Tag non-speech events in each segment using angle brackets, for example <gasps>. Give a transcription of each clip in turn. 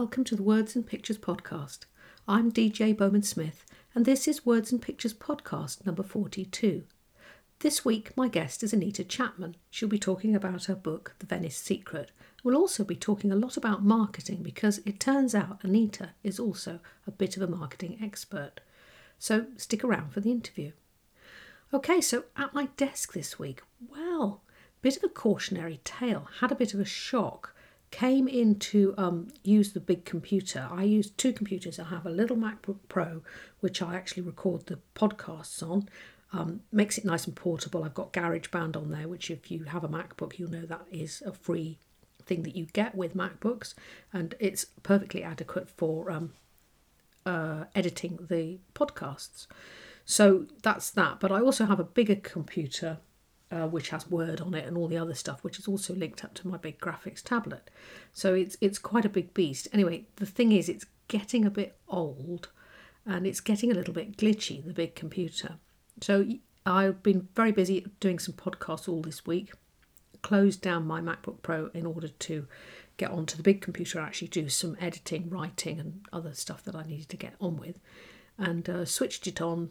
Welcome to the Words and Pictures podcast. I'm DJ Bowman Smith, and this is Words and Pictures podcast number 42. This week, my guest is Anita Chapman. She'll be talking about her book, The Venice Secret. We'll also be talking a lot about marketing because it turns out Anita is also a bit of a marketing expert. So stick around for the interview. Okay, so at my desk this week, well, bit of a cautionary tale. Had a bit of a shock came in to um, use the big computer. I use two computers. I have a little MacBook Pro, which I actually record the podcasts on. Um, makes it nice and portable. I've got GarageBand on there, which if you have a MacBook, you'll know that is a free thing that you get with MacBooks, and it's perfectly adequate for um, uh, editing the podcasts. So that's that. But I also have a bigger computer uh, which has Word on it and all the other stuff, which is also linked up to my big graphics tablet. So it's it's quite a big beast. Anyway, the thing is, it's getting a bit old, and it's getting a little bit glitchy. The big computer. So I've been very busy doing some podcasts all this week. Closed down my MacBook Pro in order to get onto the big computer actually do some editing, writing, and other stuff that I needed to get on with, and uh, switched it on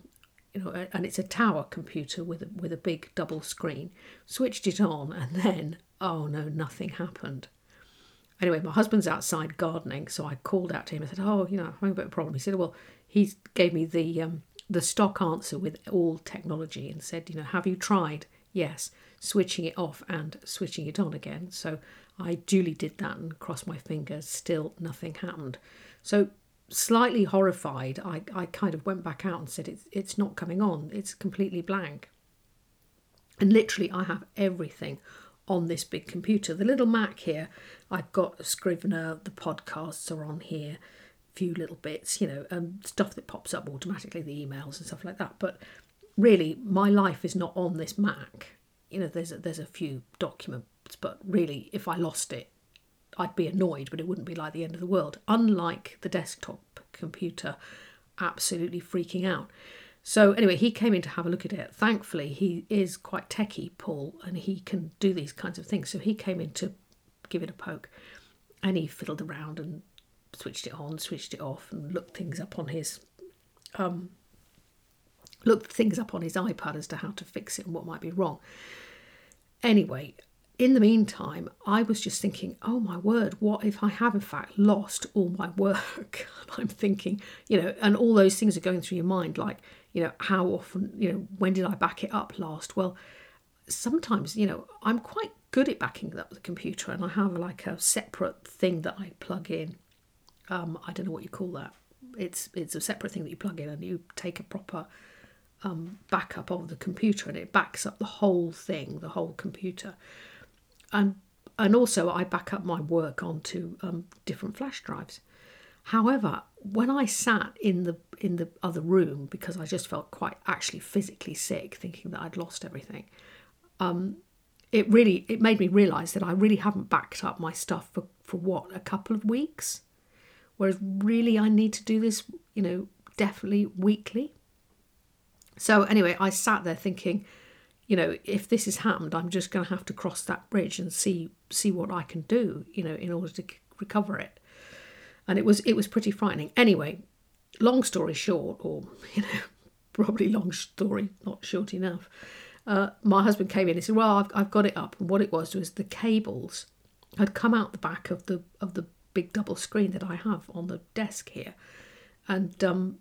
you know, and it's a tower computer with a, with a big double screen. Switched it on, and then oh no, nothing happened. Anyway, my husband's outside gardening, so I called out to him. I said, "Oh, you know, I'm having a bit of a problem." He said, "Well, he gave me the um, the stock answer with all technology and said, you know, have you tried? Yes, switching it off and switching it on again." So I duly did that and crossed my fingers. Still, nothing happened. So slightly horrified, I, I kind of went back out and said, it's, it's not coming on, it's completely blank. And literally, I have everything on this big computer. The little Mac here, I've got a Scrivener, the podcasts are on here, a few little bits, you know, um, stuff that pops up automatically, the emails and stuff like that. But really, my life is not on this Mac. You know, there's a, there's a few documents, but really, if I lost it, I'd be annoyed, but it wouldn't be like the end of the world. Unlike the desktop computer, absolutely freaking out. So anyway, he came in to have a look at it. Thankfully, he is quite techie, Paul, and he can do these kinds of things. So he came in to give it a poke, and he fiddled around and switched it on, switched it off, and looked things up on his um, looked things up on his iPad as to how to fix it and what might be wrong. Anyway, in the meantime, I was just thinking, oh my word, what if I have in fact lost all my <laughs> work? I'm thinking, you know, and all those things are going through your mind, like, you know, how often, you know, when did I back it up last? Well, sometimes, you know, I'm quite good at backing up the computer and I have like a separate thing that I plug in. Um, I don't know what you call that. It's it's a separate thing that you plug in and you take a proper um, backup of the computer and it backs up the whole thing, the whole computer and and also I back up my work onto um, different flash drives. However, when I sat in the in the other room because I just felt quite actually physically sick, thinking that I'd lost everything, um, it really it made me realise that I really haven't backed up my stuff for for what a couple of weeks, whereas really I need to do this, you know, definitely weekly. So anyway, I sat there thinking, you know, if this has happened, I'm just going to have to cross that bridge and see see what I can do, you know, in order to recover it. And it was it was pretty frightening. Anyway, long story short, or <laughs> you know, probably long story, not short enough. Uh, my husband came in and said, "Well, I've, I've got it up." And what it was was the cables had come out the back of the of the big double screen that I have on the desk here, and um,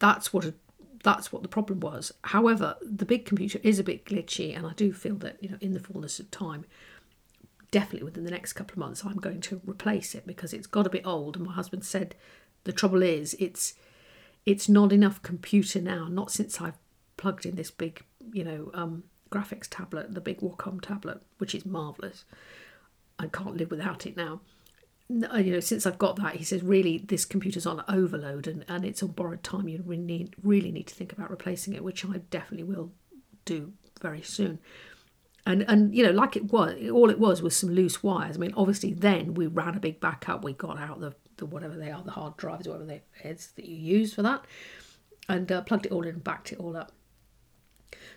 that's what had that's what the problem was. However, the big computer is a bit glitchy, and I do feel that you know in the fullness of time, definitely within the next couple of months, I'm going to replace it because it's got a bit old. And my husband said the trouble is it's it's not enough computer now. Not since I've plugged in this big you know um, graphics tablet, the big Wacom tablet, which is marvelous. I can't live without it now you know, since I've got that, he says, really, this computer's on overload and, and it's on borrowed time. You really need, really need to think about replacing it, which I definitely will do very soon. And and you know, like it was, all it was was some loose wires. I mean, obviously, then we ran a big backup. We got out the, the whatever they are, the hard drives, whatever they is that you use for that, and uh, plugged it all in and backed it all up.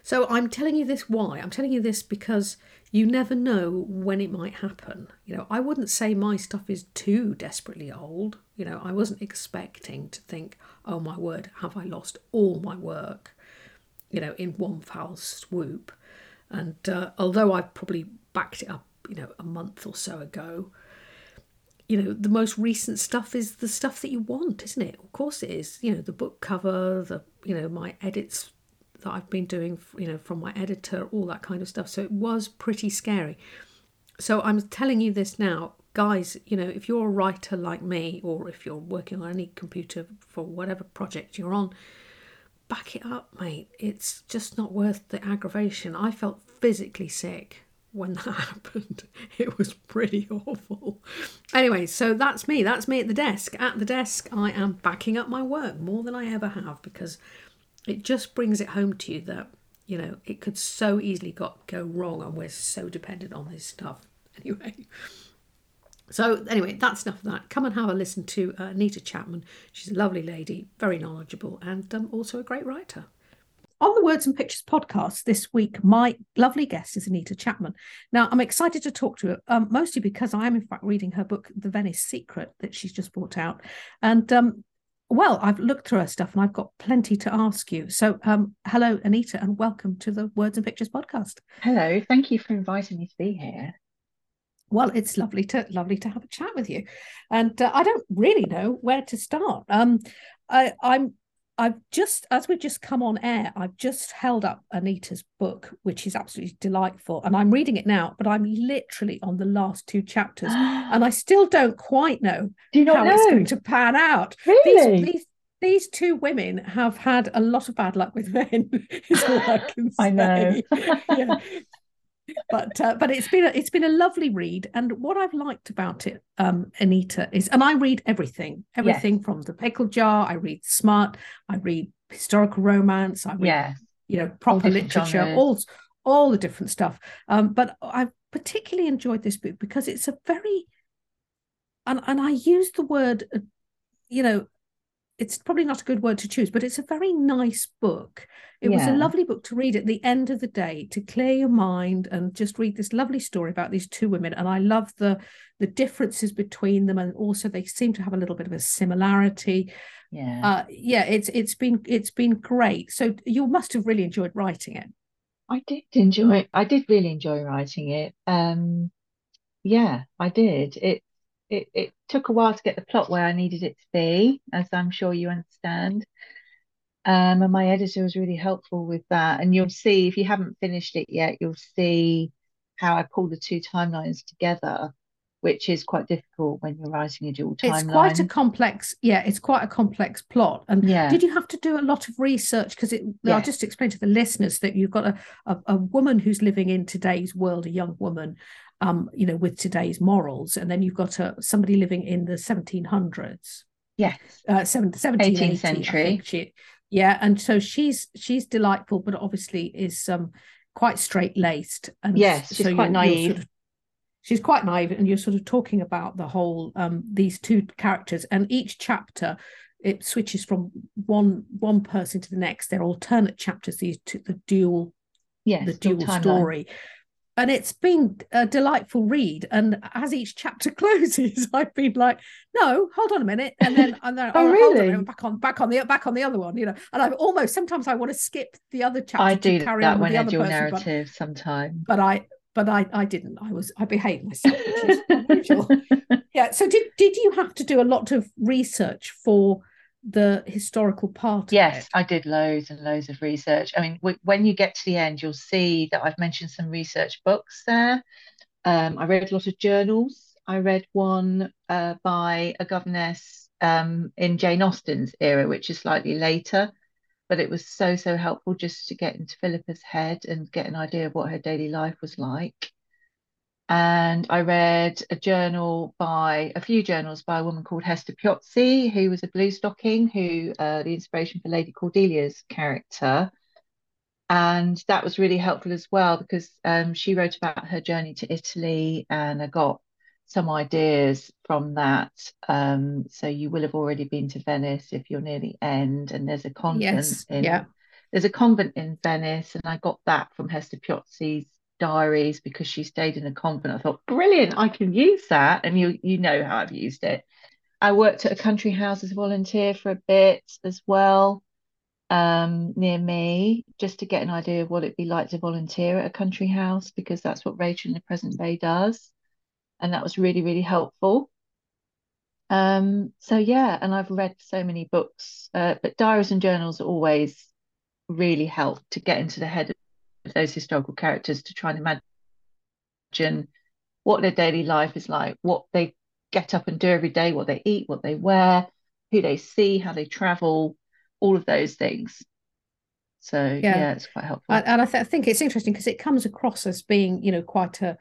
So I'm telling you this why? I'm telling you this because you never know when it might happen. You know, I wouldn't say my stuff is too desperately old. You know, I wasn't expecting to think, oh my word, have I lost all my work, you know, in one foul swoop. And uh, although I probably backed it up, you know, a month or so ago, you know, the most recent stuff is the stuff that you want, isn't it? Of course it is. You know, the book cover, the, you know, my edits that I've been doing, you know, from my editor, all that kind of stuff. So it was pretty scary. So I'm telling you this now, guys, you know, if you're a writer like me, or if you're working on any computer for whatever project you're on, back it up, mate. It's just not worth the aggravation. I felt physically sick when that <laughs> happened. It was pretty awful. Anyway, so that's me. That's me at the desk. At the desk, I am backing up my work more than I ever have because it just brings it home to you that, you know, it could so easily got go wrong and we're so dependent on this stuff. <laughs> Anyway. So anyway, that's enough of that. Come and have a listen to uh, Anita Chapman. She's a lovely lady, very knowledgeable, and um, also a great writer. On the Words and Pictures podcast this week, my lovely guest is Anita Chapman. Now, I'm excited to talk to her, um, mostly because I am, in fact, reading her book, The Venice Secret, that she's just brought out. And, um, well, I've looked through her stuff and I've got plenty to ask you. So, um, hello, Anita, and welcome to the Words and Pictures podcast. Hello, thank you for inviting me to be here. Well, it's lovely to lovely to have a chat with you, and uh, I don't really know where to start. Um, I, I'm I've just, as we've just come on air, I've just held up Anita's book, which is absolutely delightful. And I'm reading it now, but I'm literally on the last two chapters. <gasps> and I still don't quite know Do how know? it's going to pan out. Really? These, these, these two women have had a lot of bad luck with men, <laughs> is all I <laughs> can say. I know. <laughs> yeah but uh, but it's been a, it's been a lovely read and what i've liked about it um anita is and i read everything everything yes. from the pickle jar i read smart i read historical romance i read yeah. you know proper literature genres. all all the different stuff um but i've particularly enjoyed this book because it's a very and and i use the word uh, you know it's probably not a good word to choose, but it's a very nice book. It yeah. was a lovely book to read at the end of the day to clear your mind and just read this lovely story about these two women. And I love the the differences between them, and also they seem to have a little bit of a similarity. Yeah, uh, yeah. It's it's been it's been great. So you must have really enjoyed writing it. I did enjoy. I did really enjoy writing it. Um, yeah, I did. It it, it took a while to get the plot where I needed it to be, as I'm sure you understand. Um, and my editor was really helpful with that. And you'll see if you haven't finished it yet, you'll see how I pull the two timelines together, which is quite difficult when you're writing a dual timeline. It's quite a complex, yeah, it's quite a complex plot. And yeah. did you have to do a lot of research? Because it. I'll just explain to the listeners that you've got a, a, a woman who's living in today's world, a young woman, um, you know, with today's morals. And then you've got a, somebody living in the 1700s. Yes. Uh, 17th century. She, yeah. And so she's she's delightful, but obviously is um, quite straight laced. And yes, she's so quite naive. Sort of, she's quite naive. And you're sort of talking about the whole, um, these two characters. And each chapter, it switches from one one person to the next. They're alternate chapters, these two, the dual yes, the dual story and it's been a delightful read. And as each chapter <laughs> closes, I've been like, "No, hold on a minute," and then and <laughs> then oh, oh really? On, back on back on the back on the other one, you know. And I've almost sometimes I want to skip the other chapter. I do carry that on when I do a narrative sometimes, but I but I I didn't. I was I behaved myself, which is unusual. <laughs> yeah. So did did you have to do a lot of research for? The historical part yes i did loads and loads of research. I mean w- when you get to the end you'll see that i've mentioned some research books there. Um, i read a lot of journals. I read one uh, by a governess um, in jane austen's era which is slightly later but it was so so helpful just to get into philippa's head and get an idea of what her daily life was like and I read a journal by a few journals by a woman called Hester Piozzi, who was a bluestocking, who uh, the inspiration for Lady Cordelia's character. And that was really helpful as well because um, she wrote about her journey to Italy, and I got some ideas from that. Um, so you will have already been to Venice if you're near the end, and there's a convent yes. in yeah there's a convent in Venice, and I got that from Hester Piozzi's diaries because she stayed in a convent. I thought, brilliant, I can use that, and you you know how I've used it. I worked at a country house as a volunteer for a bit as well, um, near me, just to get an idea of what it'd be like to volunteer at a country house because that's what Rachel in the present day does, and that was really really helpful. Um, so yeah, and I've read so many books, uh, but diaries and journals always really help to get into the head those historical characters to try and imagine what their daily life is like, what they get up and do every day, what they eat, what they wear, who they see, how they travel, all of those things. So yeah, yeah it's quite helpful. And, I, th- I, think it's interesting because it comes across as being, you know, quite a,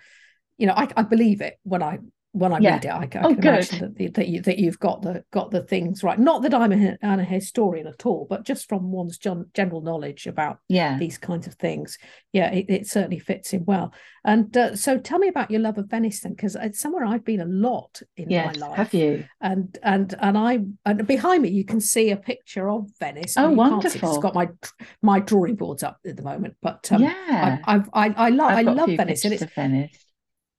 you know, I, I believe it when I when I yeah. read it, I, I oh, can good. imagine that, the, that you that you've got the got the things right. Not that I'm a, a historian at all, but just from one's general knowledge about yeah. these kinds of things, yeah, it, it certainly fits in well. And uh, so, tell me about your love of Venice then, because it's somewhere I've been a lot in yes, my life. Have you? And and and I and behind me you can see a picture of Venice. Oh, wonderful! It's got my my drawing boards up at the moment, but um, yeah, I I I, I, lo- I love Venice, and it's Venice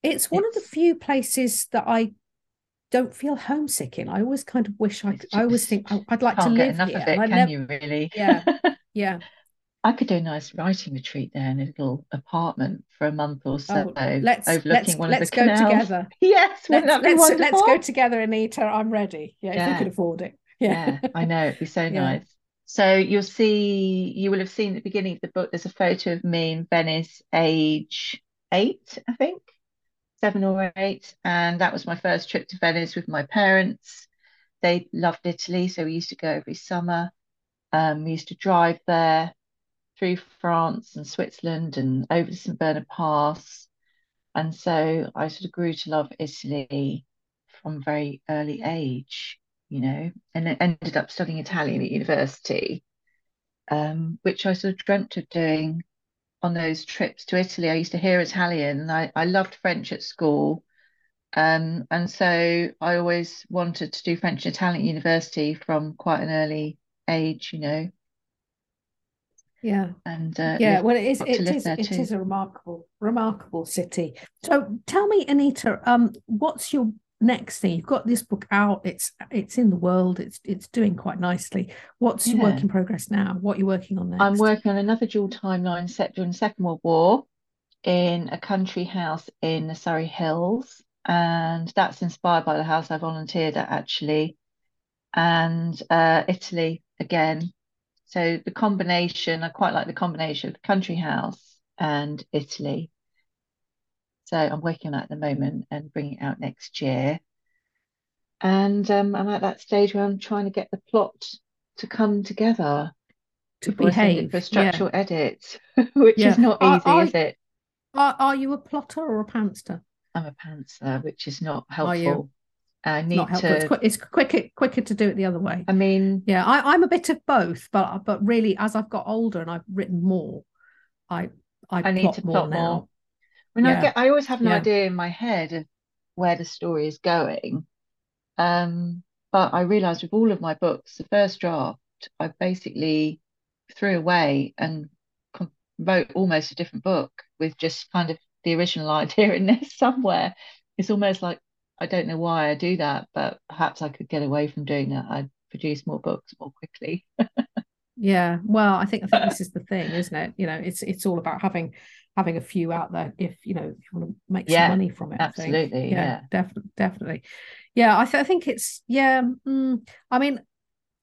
it's one it's, of the few places that I don't feel homesick in. I always kind of wish I I always think oh, I, would like to live enough here. Of it, can never, you really? Yeah. <laughs> Yeah. I could do a nice writing retreat there in a little apartment for a month or so, oh, let's, overlooking let's, one let's of the canals. go together. <laughs> yes, let's, let's, let's go together, Anita. I'm ready. Yeah, yeah. if we could afford it. <laughs> Yeah. yeah, I know it'd be so yeah. nice. So you'll see, you will have seen at the beginning of the book. There's a photo of me in Venice, age eight, I think seven or eight, and that was my first trip to Venice with my parents. They loved Italy, so we used to go every summer. Um, we used to drive there through France and Switzerland and over the St. Bernard Pass. And so I sort of grew to love Italy from very early age, you know, and ended up studying Italian at university, um, which I sort of dreamt of doing on those trips to Italy. I used to hear Italian and I, I loved French at school. Um, and so I always wanted to do French and Italian university from quite an early age, you know. Yeah. And uh, yeah, well, it is it is it is a remarkable remarkable city. So tell me, Anita, um, what's your next thing you've got this book out it's it's in the world it's it's doing quite nicely. What's yeah. your work in progress now? What are you working on next? i'm working on another dual timeline set during the second world war in a country house in the surrey hills and that's inspired by the house i volunteered at actually and uh, italy again. So the combination i quite like the combination of the country house and italy so I'm working on that at the moment and bringing it out next year. And um, I'm at that stage where I'm trying to get the plot to come together to behave for structural <laughs> yeah. edit, which yeah. is not easy, are, is it? Are, are you a plotter or a pantser? I'm a pantser, which is not helpful. I need not helpful. to. It's, quick, it's, quicker, quicker to do it the other way. I mean, yeah, I, I'm a bit of both, but but really, as I've got older and I've written more, I I, I need to plot more, more. When yeah. I get, I always have an yeah. idea in my head of where the story is going. Um, but I realized with all of my books, the first draft I basically threw away and wrote almost a different book with just kind of the original <laughs> idea in there somewhere. It's almost like I don't know why I do that, but perhaps I could get away from doing that. I'd produce more books more quickly. <laughs> yeah, well, I think I think this is the thing, isn't it? You know, it's it's all about having having a few out there if you know if you want to make yeah, some money from it absolutely yeah, yeah. definitely definitely. Yeah I, th- I think it's yeah mm, i mean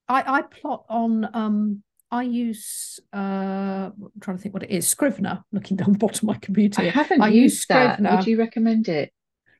i i plot on um I use uh I'm trying to think what it is Scrivener looking <laughs> down the bottom of my computer I haven't I used that. Scrivener. would you recommend it?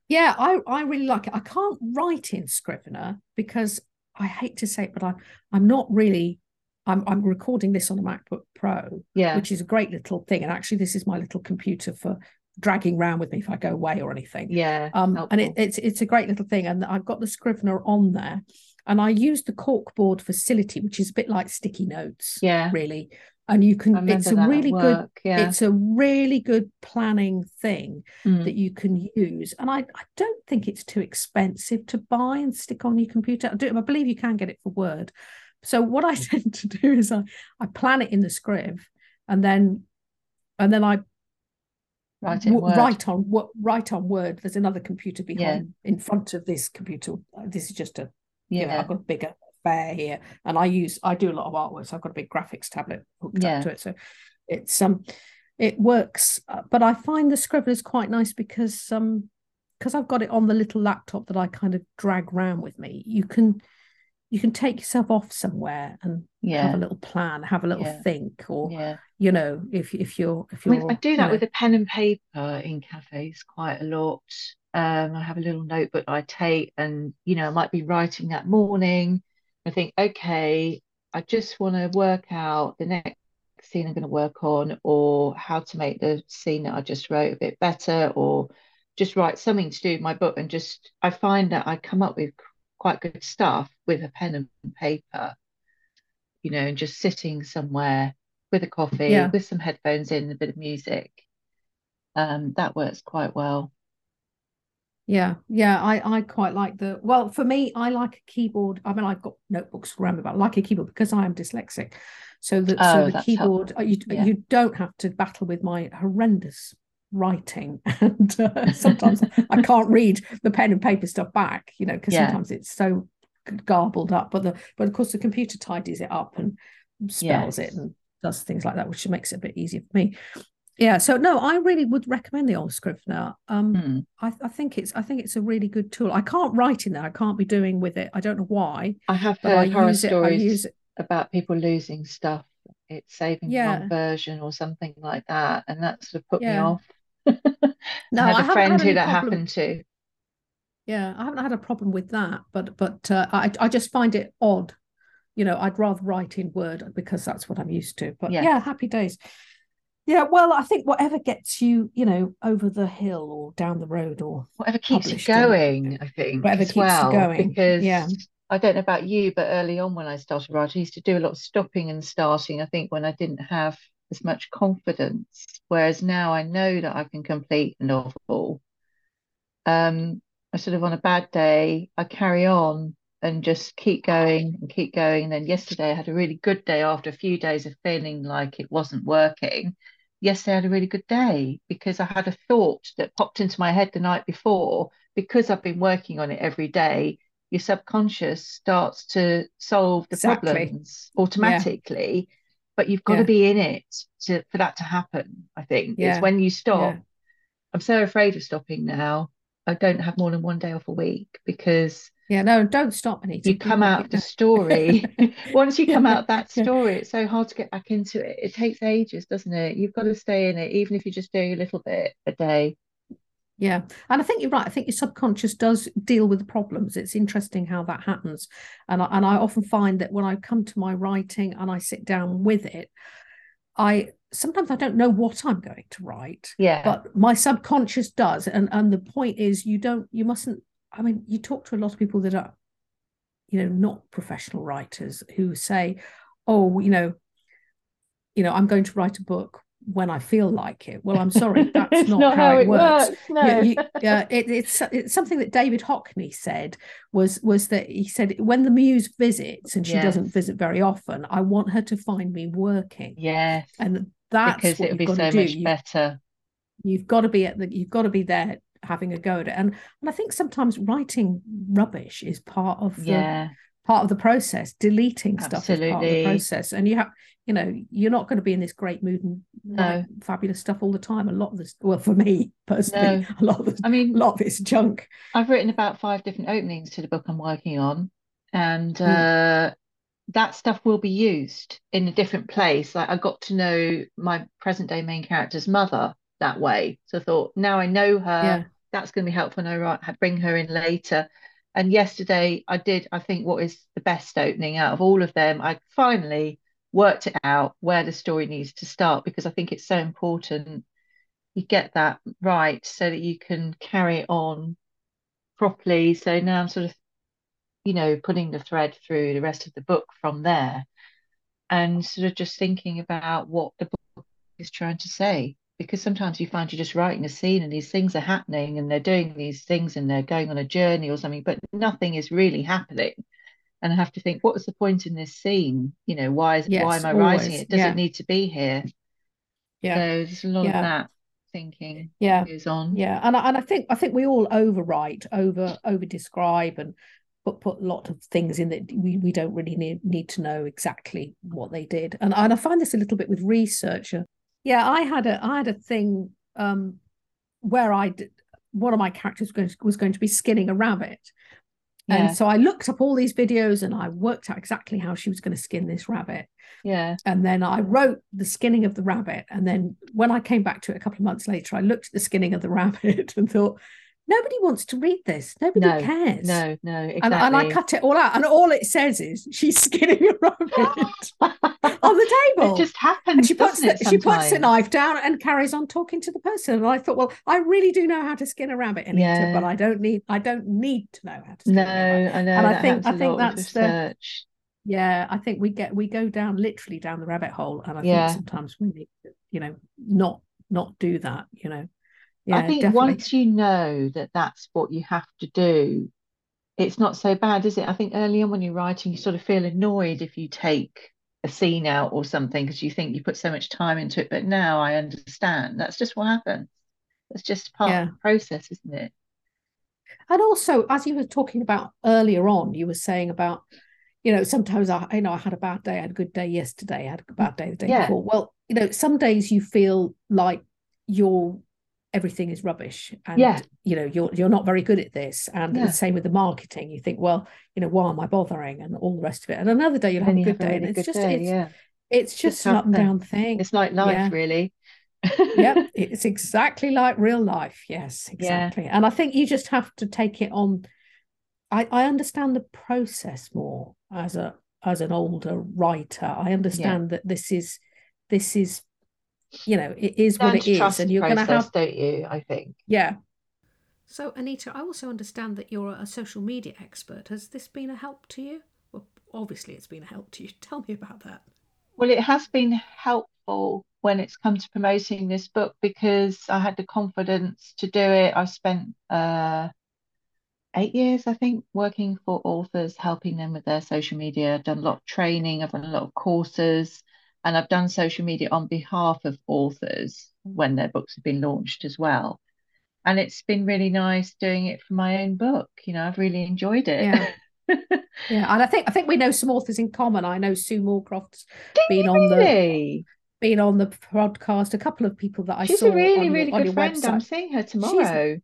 Yeah I I really like it. I can't write in Scrivener because I hate to say it but I I'm not really I'm I'm recording this on a MacBook Pro, yeah, which is a great little thing. And actually, this is my little computer for dragging around with me if I go away or anything. Yeah, um, and it, it's it's a great little thing. And I've got the Scrivener on there, and I use the corkboard facility, which is a bit like sticky notes. Yeah, really. And you can. It's a really good. Yeah. It's a really good planning thing mm. that you can use, and I I don't think it's too expensive to buy and stick on your computer. I do. I believe you can get it for Word so what I <laughs> tend to do is I, I plan it in the script and then and then I Write w- write on what write on Word. There's another computer behind Yeah. in front of this computer. This is just a you know, Yeah. I've got a bigger affair here, and I use I do a lot of artwork, so I've got a big graphics tablet hooked Yeah. up to it. So it's um it works, uh, but I find the Scrivener is quite nice because um because I've got it on the little laptop that I kind of drag around with me. You can you can take yourself off somewhere and have a little plan, have a little Yeah. think, or Yeah. you know, if if you're if you're mean, I do that know, with a pen and paper in cafes quite a lot. Um, I have a little notebook I take, and you know, I might be writing that morning. I think, okay, I just want to work out the next scene I'm going to work on, or how to make the scene that I just wrote a bit better, or just write something to do with my book. And just, I find that I come up with quite good stuff with a pen and paper, you know, and just sitting somewhere with a coffee, yeah. with some headphones in, a bit of music. Um, that works quite well. Yeah, yeah, I I quite like the well for me I like a keyboard. I mean I've got notebooks around me, but I like a keyboard because I am dyslexic. So that so Oh, the keyboard uh, you Yeah. you don't have to battle with my horrendous writing, <laughs> and uh, sometimes I can't read the pen and paper stuff back, you know, because Yeah. sometimes it's so garbled up. But the but of course the computer tidies it up and spells it and does things like that, which makes it a bit easier for me. Yeah, so no, I really would recommend the old Scrivener. Um, Hmm. I, I think it's I think it's a really good tool. I can't write in there. I can't be doing with it. I don't know why, I have but I heard horror use it. I stories use it. about people losing stuff. It's saving the Yeah, wrong version or something like that, and that sort of put me off. <laughs> No, I had I a haven't friend had who that problem. happened to. Yeah, I haven't had a problem with that. But but uh, I I just find it odd. You know, I'd rather write in Word because that's what I'm used to. But yeah, Yes. happy days. Yeah, well, I think whatever gets you, you know, over the hill or down the road or Whatever keeps you published or going, I think, whatever keeps you going. because Yeah, I don't know about you, but early on when I started writing, I used to do a lot of stopping and starting, I think, when I didn't have as much confidence. Whereas now I know that I can complete a novel. Um, I sort of on a bad day, I carry on and just keep going and keep going. And then yesterday I had a really good day after a few days of feeling like it wasn't working. Yesterday I had a really good day because I had a thought that popped into my head the night before. Because I've been working on it every day, your subconscious starts to solve the exactly. problems Yeah, automatically, but you've got to be in it to for that to happen, I think. It's yeah, when you yeah. stop. I'm so afraid of stopping now. I don't have more than one day off a week because Yeah, no, don't stop, Anita. you come out of the story. <laughs> <laughs> Once you come Yeah, out of that story, it's so hard to get back into it. It takes ages, doesn't it? You've got to stay in it, even if you're just doing a little bit a day. Yeah. And I think you're right. I think your subconscious does deal with the problems. It's interesting how that happens. And I, and I often find that when I come to my writing and I sit down with it, I sometimes I don't know what I'm going to write, Yeah, but my subconscious does. And and the point is you don't you mustn't I mean, you talk to a lot of people that are, you know, not professional writers who say, oh, you know, you know, I'm going to write a book when I feel like it. Well, I'm sorry, <laughs> that's not not how how it it works. works. No. you, uh, <laughs> it, it's it's something that David Hockney said was was that he said when the muse visits and she doesn't visit very often, I want her to find me working, yes, and that's because what it'll you've be got to so do. much You better. you've got to be at the you've got to be there having a go at it, and and I think sometimes writing rubbish is part of the Yeah, part of the process deleting stuff is part of the process and you have you know you're not going to be in this great mood and No, fabulous stuff all the time a lot of this well for me personally no. <laughs> a lot of this, i mean, a lot of it's junk I've written about five different openings to the book I'm working on, and Mm, uh, that stuff will be used in a different place. Like I got to know my present day main character's mother that way. So I thought, now I know her, yeah that's going to be helpful. And I write, bring her in later. And yesterday I did, I think, what is the best opening out of all of them. I finally worked it out where the story needs to start because I think it's so important you get that right so that you can carry it on properly. So now I'm sort of, you know, putting the thread through the rest of the book from there and sort of just thinking about what the book is trying to say. Because sometimes you find you're just writing a scene and these things are happening and they're doing these things and they're going on a journey or something, but nothing is really happening. and I have to think, what was the point in this scene? You know, why is why am I writing it? Does Yeah. it need to be here? Yeah. So there's a lot of that thinking Yeah. goes on. Yeah. And I, and I think I think we all overwrite, over over describe and put put a lot of things in that we, we don't really need, need to know exactly what they did. And and I find this a little bit with researcher. Yeah, I had a I had a thing um where I did one of my characters was going to, was going to be skinning a rabbit. Yeah, And so I looked up all these videos and I worked out exactly how she was going to skin this rabbit. yeah, And then I wrote the skinning of the rabbit. And then when I came back to it a couple of months later, I looked at the skinning of the <laughs> rabbit and thought, nobody wants to read this. Nobody no, cares. no, no, And, and I cut it all out. And all it says is she's skinning a rabbit on the table. It just and happens, she puts the, she puts the knife down and carries on talking to the person. And I thought, well, I really do know how to skin a rabbit, Anita, Yeah. but I don't need I don't need to know how to skin No, a rabbit. I know And I think I think that's the yeah, I think we get we go down literally down the rabbit hole, and I Yeah. think sometimes we need to, you know, not not do that. You know, I think definitely. once you know that that's what you have to do, it's not so bad, is it? I think early on when you're writing, you sort of feel annoyed if you take a scene out or something because you think you put so much time into it. But now I understand that's just what happens. It's just part Yeah, of the process, isn't it? and also as you were talking about earlier on, you were saying about you know sometimes I you know I had a bad day, I had a good day yesterday, I had a bad day the day Yeah, before. Well, you know, some days you feel like you're everything is rubbish yeah, and you know you're you're not very good at this. And the same with the marketing. You think well you know why am i bothering? And all the rest of it. And another day you'll have a good have a day. and it's just day. it's Yeah, it's just just an up and down thing. It's like life, yeah. really. <laughs> yep. It's exactly like real life. Yes Yeah, exactly. And i think you just have to take it on. I i understand the process more as a as an older writer. I yeah. understand that this is this is you know it is what Learn it to and you're going to have don't you? I think. yeah So, Anita, I also understand that you're a social media expert. Has this been a help to you? Well, obviously, it's been a help to you. <laughs> Tell me about that. Well, it has been helpful when it's come to promoting this book because I had the confidence to do it. I've spent uh, eight years, I think, working for authors, helping them with their social media. I've done a lot of training, I've done a lot of courses, and I've done social media on behalf of authors when their books have been launched as well. And it's been really nice doing it for my own book. You know, I've really enjoyed it. yeah <laughs> Yeah, and I think I think we know some authors in common. I know Sue Moorcroft's Do been on the been on the podcast. A couple of people that I She's saw a really, on really on good friend. I'm seeing her She's tomorrow.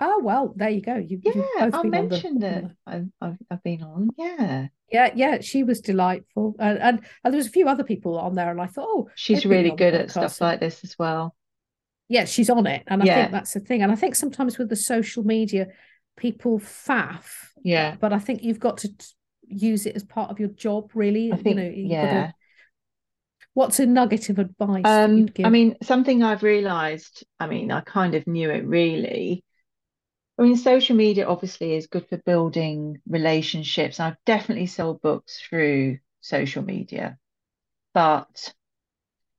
Oh well, there you go. You you've Yeah, been on the, that the I've, I've I've been on. Yeah, yeah yeah. She was delightful, and, and and there was a few other people on there, and I thought, oh, she's really good at stuff like this as well. Yeah, she's on it, and I think that's the thing. And I think sometimes with the social media, people faff, yeah. but I think you've got to use it as part of your job. Really, I you think know, you've got to. yeah. What's a nugget of advice Um, I mean, something I've realized, I mean, I kind of knew it really. I mean, social media obviously is good for building relationships. I've definitely sold books through social media, but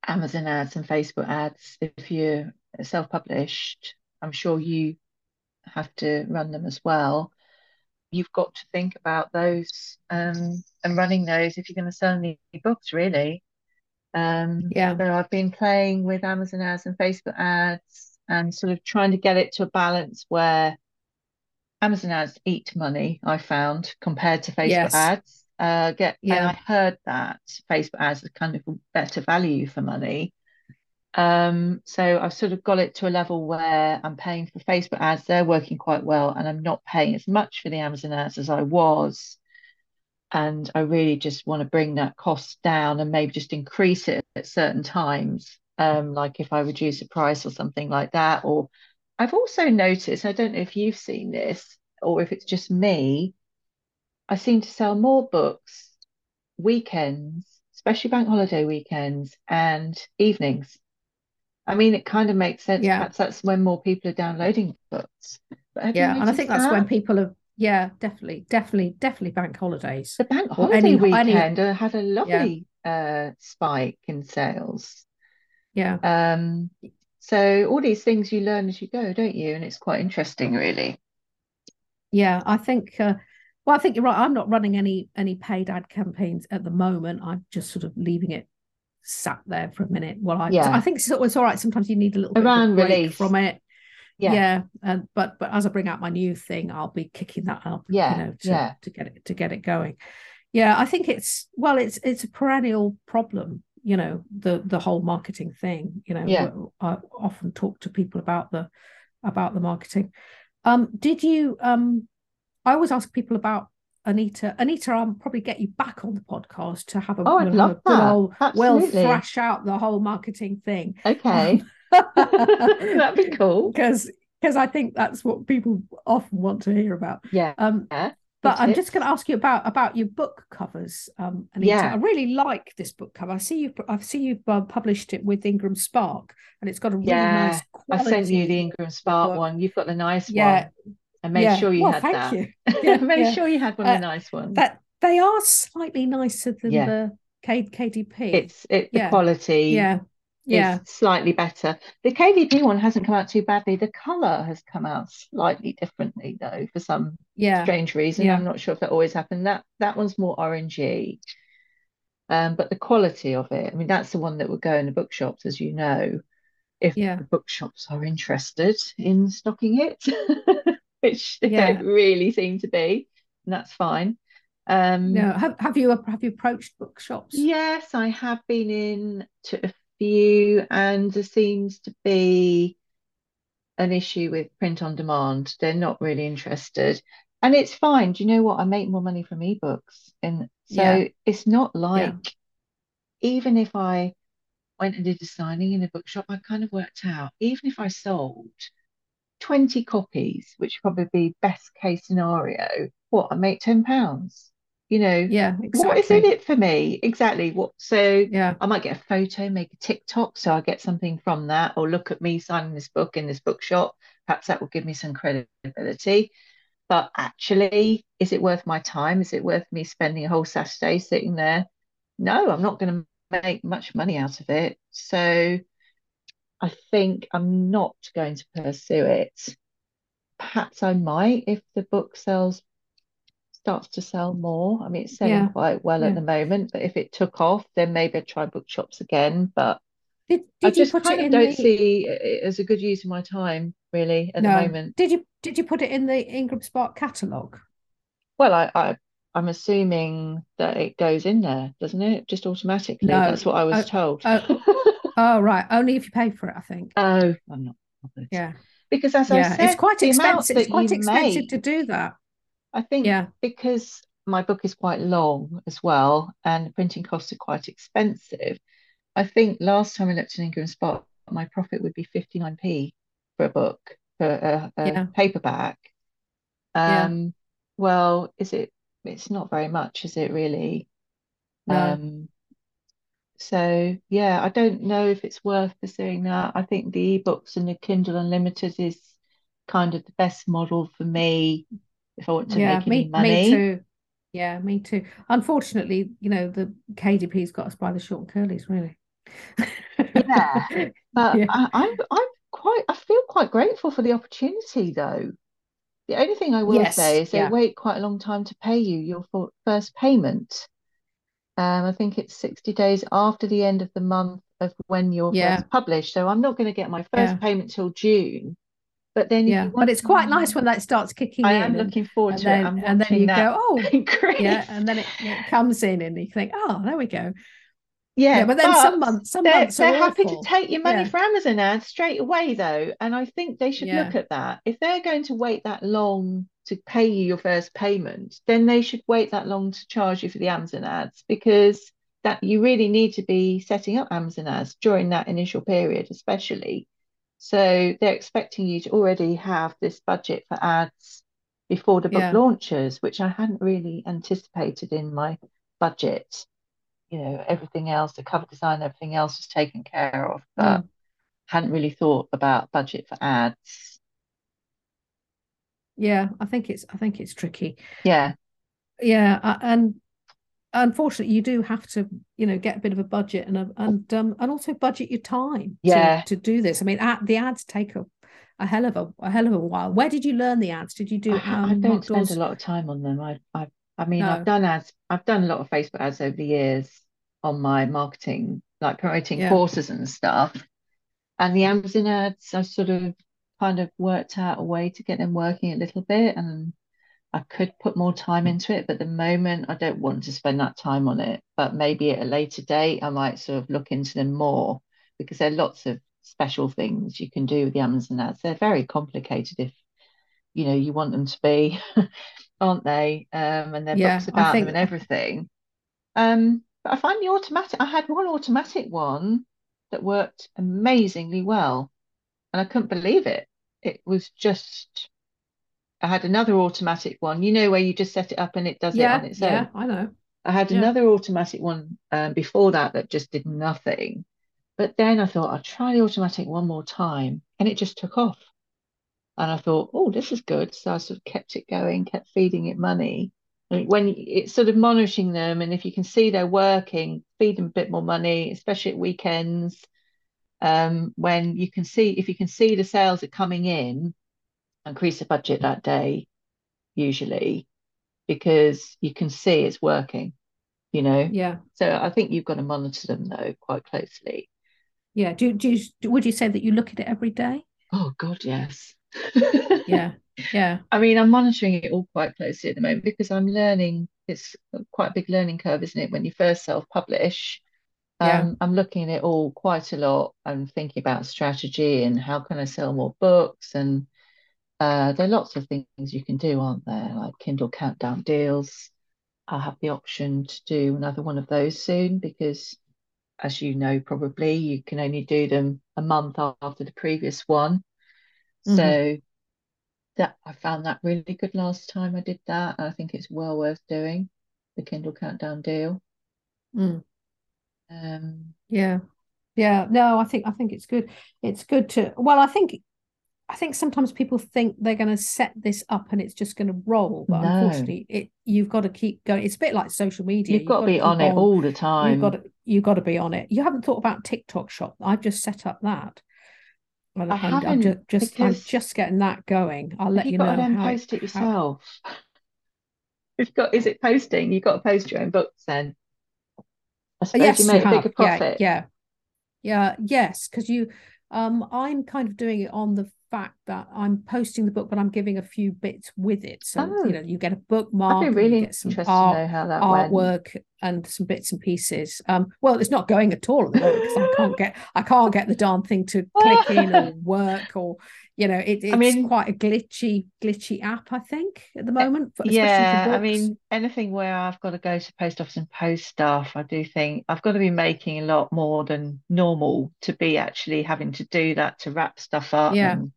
Amazon ads and Facebook ads, if you're self-published, I'm sure you have to run them as well. You've got to think about those um, and running those if you're going to sell any books, really. Um, Yeah, so I've been playing with Amazon ads and Facebook ads and sort of trying to get it to a balance where Amazon ads eat money, I found, compared to Facebook yes, ads. Uh, get yeah. I heard that Facebook ads are kind of better value for money. Um, so I've sort of got it to a level where I'm paying for Facebook ads, they're working quite well, and I'm not paying as much for the Amazon ads as I was. And I really just want to bring that cost down and maybe just increase it at certain times. Um, like if I reduce the price or something like that. Or I've also noticed, I don't know if you've seen this or if it's just me, I seem to sell more books weekends, especially bank holiday weekends and evenings. I mean, it kind of makes sense. Yeah, Perhaps that's when more people are downloading books. Yeah. And I think that's when people have, yeah, definitely, definitely, definitely bank holidays The bank holiday any, any, weekend uh, had a yeah, lovely uh, spike in sales. yeah, Um, so all these things you learn as you go, don't you? And it's quite interesting, really. yeah. I think, uh, Well, I think you're right. I'm not running any any paid ad campaigns at the moment. I'm just sort of leaving it sat there for a minute while I. Yeah. I think it's, it's all right. Sometimes you need a little bit Around break release. from it. Yeah. Yeah. And but but as I bring out my new thing, I'll be kicking that up. Yeah, You know, to, yeah. to get it to get it going. Yeah, I think it's well, it's it's a perennial problem. You know, the the whole marketing thing. You know, Yeah. I often talk to people about the about the marketing. Um, did you? Um, I always ask people about Anita. Anita, I'll probably get you back on the podcast to have a, Oh, I'd we'll love that. old, we'll thrash out the whole marketing thing. Okay. <laughs> That'd be cool. <laughs> because because I think that's what people often want to hear about. Yeah. Um, Yeah. But I'm just going to ask you about about your book covers. Um, Anita. Yeah. I really like this book cover. I see you. I see you've uh, published it with Ingram Spark, and it's got a really Yeah, nice Quality. I sent you the Ingram Spark book. one. You've got the nice Yeah, one. I made yeah. sure you well, had thank that. you. <laughs> Yeah, made yeah. sure you had one Uh, of the nice ones. That they are slightly nicer than Yeah. the K- KDP. It's it the quality yeah, yeah, slightly better. The KDP one hasn't come out too badly. The colour has come out slightly differently though, for some yeah, strange reason. Yeah. I'm not sure if that always happened. That that one's more orangey. Um, but the quality of it, I mean, that's the one that would go in the bookshops, as you know, if Yeah. the bookshops are interested in stocking it, <laughs> which they don't really seem to be, and that's fine. Um, No, have have you have you approached bookshops? Yes, I have been in to a few, and there seems to be an issue with print on demand. They're not really interested. And it's fine. Do you know what? I make more money from ebooks. And so Yeah. it's not like, even if I went and did a signing in a bookshop, I kind of worked out, even if I sold 20 copies, which would probably be best case scenario, what, I make 10 pounds. You know, Yeah, what is in it for me? Exactly. What so Yeah, I might get a photo, make a TikTok, so I get something from that, or look at me signing this book in this bookshop. Perhaps that will give me some credibility. But actually, is it worth my time? Is it worth me spending a whole Saturday sitting there? No, I'm not going to make much money out of it. So I think I'm not going to pursue it. Perhaps I might if the book sells starts to sell more. I mean, it's selling Yeah, quite well yeah. at the moment, but if it took off, then maybe I'd try bookshops again. But Did I did you just kind of don't the see it as a good use of my time, really, at the moment. Did you did you put it in the Ingram Spark catalogue? Well, I, I I'm assuming that it goes in there, doesn't it? Just automatically. No. That's what I was Oh, told. oh. <laughs> Oh right, only if you pay for it, I think. Oh, I'm not bothered. Yeah, Because as I yeah. It's said, quite expensive. It's quite expensive make, to do that. I think Yeah, because my book is quite long as well, and printing costs are quite expensive. I think last time I looked at Ingram Spark, my profit would be 59p for a book, for a, a Yeah. paperback. Yeah. Um, well, is it? It's not very much, is it really? no. Um, so yeah, I don't know if it's worth pursuing that. I think the ebooks and the Kindle Unlimited is kind of the best model for me if I want to Yeah, make any me money. me too. Yeah, me too. Unfortunately, you know, the KDP's got us by the short and curlies, really. Yeah, <laughs> But Yeah. I, I'm I'm quite I feel quite grateful for the opportunity though. The only thing I will Yes, say is they yeah. wait quite a long time to pay you your first payment. Um, I think it's 60 days after the end of the month of when you're Yeah. first published. So I'm not going to get my first Yeah. payment till June. But then Yeah, but it's quite to- nice when that starts kicking I in I am and, looking forward and to it. then I'm and then you that go, oh, <laughs> increase. yeah, and then it, it comes in and you think, oh, there we go. Yeah, Yeah, but then some months, some they're, months they're are happy to take your money Yeah. for Amazon ads straight away, though. And I think they should look at that. If they're going to wait that long to pay you your first payment, then they should wait that long to charge you for the Amazon ads because that you really need to be setting up Amazon ads during that initial period, especially. So they're expecting you to already have this budget for ads before the book Yeah. launches, which I hadn't really anticipated in my budget you know, everything else, the cover design, everything else was taken care of, but Mm. hadn't really thought about budget for ads. Yeah, I think it's I think it's tricky. Yeah, Yeah, and unfortunately, you do have to, you know, get a bit of a budget and a, and um and also budget your time to Yeah. to do this. I mean, ad, the ads take up a hell of a, a hell of a while. Where did you learn the ads? Did you do? Um, I don't spend a lot of time on them. I, I, I mean, no. I've done ads. I've done a lot of Facebook ads over the years on my marketing, like promoting yeah. courses and stuff. And the Amazon ads, I sort of kind of worked out a way to get them working a little bit, and I could put more time into it. But the moment, I don't want to spend that time on it. But maybe at a later date, I might sort of look into them more because there are lots of special things you can do with the Amazon ads. They're very complicated if you know you want them to be, <laughs> aren't they? Um, and their yeah, books about think... them and everything. Um, but I find the automatic. I had one automatic one that worked amazingly well, and I couldn't believe it. It was just. I had another automatic one, you know, where you just set it up and it does yeah, it on its own. Yeah, I know. I had yeah. another automatic one um, before that that just did nothing. But then I thought I'll try the automatic one more time, and it just took off. And I thought, oh, this is good. So I sort of kept it going, kept feeding it money. And when it's sort of monitoring them, and if you can see they're working, feed them a bit more money, especially at weekends. Um, when you can see, if you can see the sales are coming in, increase the budget that day, usually, because you can see it's working, you know? Yeah. So I think you've got to monitor them though quite closely. Yeah. Do, do you, would you say that you look at it every day? Oh God, yes. yeah. <laughs> Yeah. I mean, I'm monitoring it all quite closely at the moment because I'm learning. It's quite a big learning curve, isn't it? When you first self-publish, yeah. Um, I'm looking at it all quite a lot. I'm thinking about strategy and how can I sell more books and uh, there are lots of things you can do, aren't there? Like Kindle countdown deals. I'll have the option to do another one of those soon because as you know, probably you can only do them a month after the previous one. Mm-hmm. So that I found that really good last time I did that. I think it's well worth doing the Kindle Countdown deal. Mm. Um, yeah, yeah. No, I think I think it's good. It's good to. Well, I think I think sometimes people think they're going to set this up and it's just going to roll, but no. unfortunately, it you've got to keep going. It's a bit like social media. You've, you've got, got, to be on it all the time. You've got to you've got to be on it. You haven't thought about TikTok Shop. I've just set up that. Well, I am I'm just, just I'm just getting that going. I'll let you, you know. To how post it yourself. How... You've got is it posting? You've got to post your own books then. I suppose yes, you make you a bigger profit. Yeah, yeah, yeah yes, because you um I'm kind of doing it on the fact that I'm posting the book, but I'm giving a few bits with it. So oh. you know, you get a bookmark, I'd be really get some art, to know how that artwork went. and some bits and pieces. Um, well, it's not going at all at the moment because I can't get <laughs> I can't get the darn thing to click in or <laughs> work or you know it, it's I mean, quite a glitchy glitchy app I think at the moment. yeah, I mean anything where I've got to go to post office and post stuff, I do think I've got to be making a lot more than normal to be actually having to do that to wrap stuff up. Yeah. And,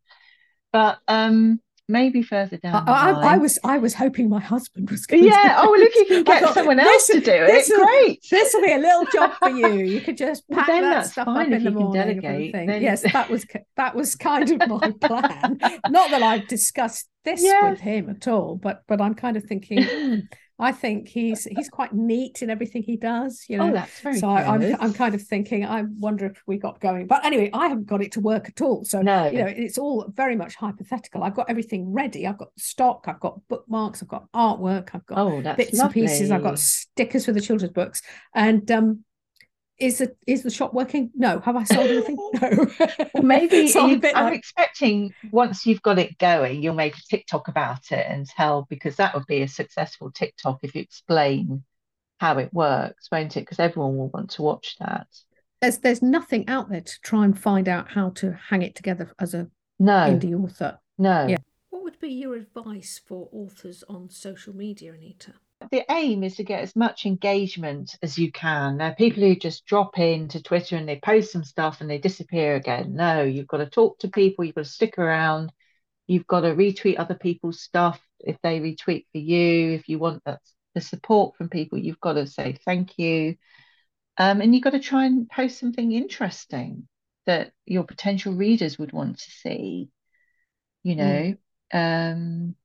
but um, maybe further down. I, I, I, was I was hoping my husband was going. Yeah. To... Oh, well, if you can <laughs> get thought, someone else to do it, It's great. This will be a little job for you. <laughs> You could just pack well, that stuff up in the morning. Then... Yes, that was that was kind of my <laughs> plan. Not that I've discussed this with him at all, but but I'm kind of thinking. Hmm, I think he's he's quite neat in everything he does. You know, oh, that's very so I, am I'm, I'm kind of thinking. I wonder if we got going, but anyway, I haven't got it to work at all. So no. you know, it's all very much hypothetical. I've got everything ready. I've got stock. I've got bookmarks. I've got artwork. I've got oh, bits lovely. and pieces. I've got stickers for the children's books, and um, is the is the shop working? No. Have I sold anything? <laughs> No. maybe <laughs> so I'm, I'm like... expecting once you've got it going, you'll make a TikTok about it and tell because that would be a successful TikTok if you explain how it works, won't it? Because everyone will want to watch that. There's there's nothing out there to try and find out how to hang it together as a no indie author. No. Yeah. What would be your advice for authors on social media, Anita? The aim is to get as much engagement as you can. Now, people who just drop into Twitter and they post some stuff and they disappear again. No, you've got to talk to people, you've got to stick around, you've got to retweet other people's stuff if they retweet for you. If you want that, the support from people, you've got to say thank you. Um, and you've got to try and post something interesting that your potential readers would want to see. You know, mm. um,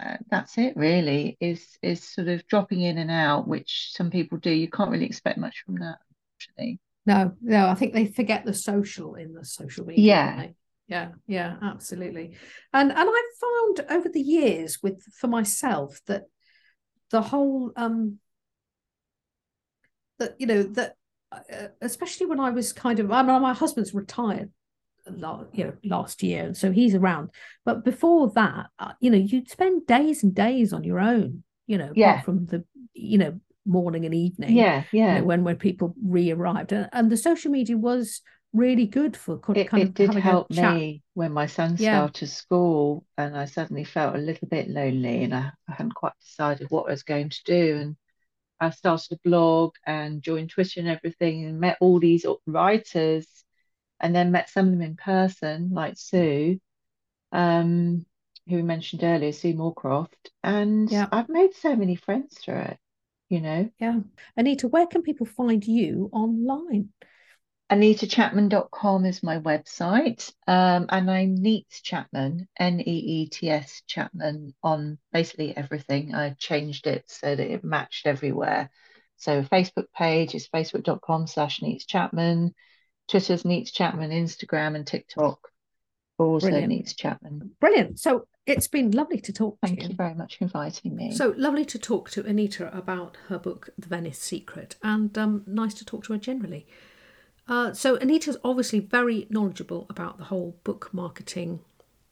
uh, that's it really is is sort of dropping in and out which some people do. You can't really expect much from that actually. No no i think they forget the social in the social media yeah. yeah yeah absolutely. And and i've found over the years with for myself that the whole um that you know that uh, especially when i was kind of i mean my husband's retired you know last year and so he's around. But before that uh, you know you'd spend days and days on your own you know yeah. from the you know morning and evening yeah yeah. you know, when when people re-arrived. And, and the social media was really good for kind it, of it did help me when my son yeah. started school and I suddenly felt a little bit lonely and I, I hadn't quite decided what I was going to do. And I started a blog and joined Twitter and everything and met all these writers and then met some of them in person like Sue um, who we mentioned earlier Sue Moorcroft and yeah. I've made so many friends through it you know yeah Anita where can people find you online AnitaChapman.com is my website, um, and I'm Neets Chapman, N E E T S Chapman, on basically everything. I changed it so that it matched everywhere. So Facebook page is facebook.com slash Neets Chapman, Twitter's Neets Chapman, Instagram and TikTok also Brilliant. Neets Chapman. Brilliant. So it's been lovely to talk Thank to you. you very much for inviting me. So lovely to talk to Anita about her book, The Venice Secret, and um, nice to talk to her generally. Uh, so Anita's obviously very knowledgeable about the whole book marketing,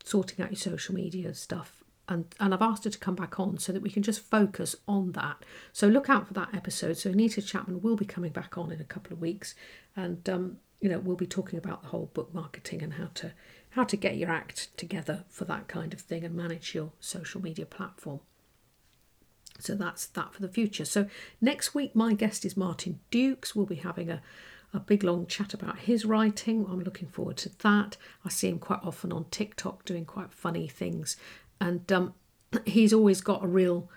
sorting out your social media stuff. And, and I've asked her to come back on so that we can just focus on that. So look out for that episode. So Anita Chapman will be coming back on in a couple of weeks, and um, you know we'll be talking about the whole book marketing and how to how to get your act together for that kind of thing and manage your social media platform. So that's that for the future. So next week my guest is Martin Dukes. We'll be having a a big long chat about his writing. I'm looking forward to that. I see him quite often on TikTok doing quite funny things, and um, <clears throat> he's always got a real,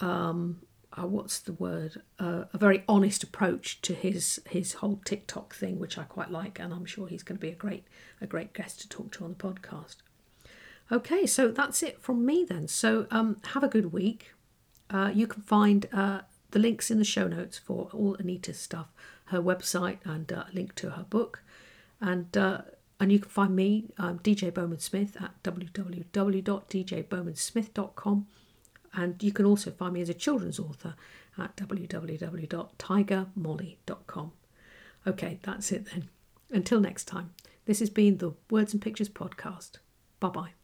um, uh, what's the word? Uh, a very honest approach to his his whole TikTok thing, which I quite like, and I'm sure he's going to be a great a great guest to talk to on the podcast. Okay, so that's it from me then. So um, have a good week. Uh, you can find uh, the links in the show notes for all Anita's stuff her website and uh, a link to her book. And uh, and you can find me, um, DJ Bowman Smith, at www.djbowmansmith.com. And you can also find me as a children's author at www.tigermolly.com. Okay, that's it then. Until next time, this has been the Words and Pictures podcast. Bye bye.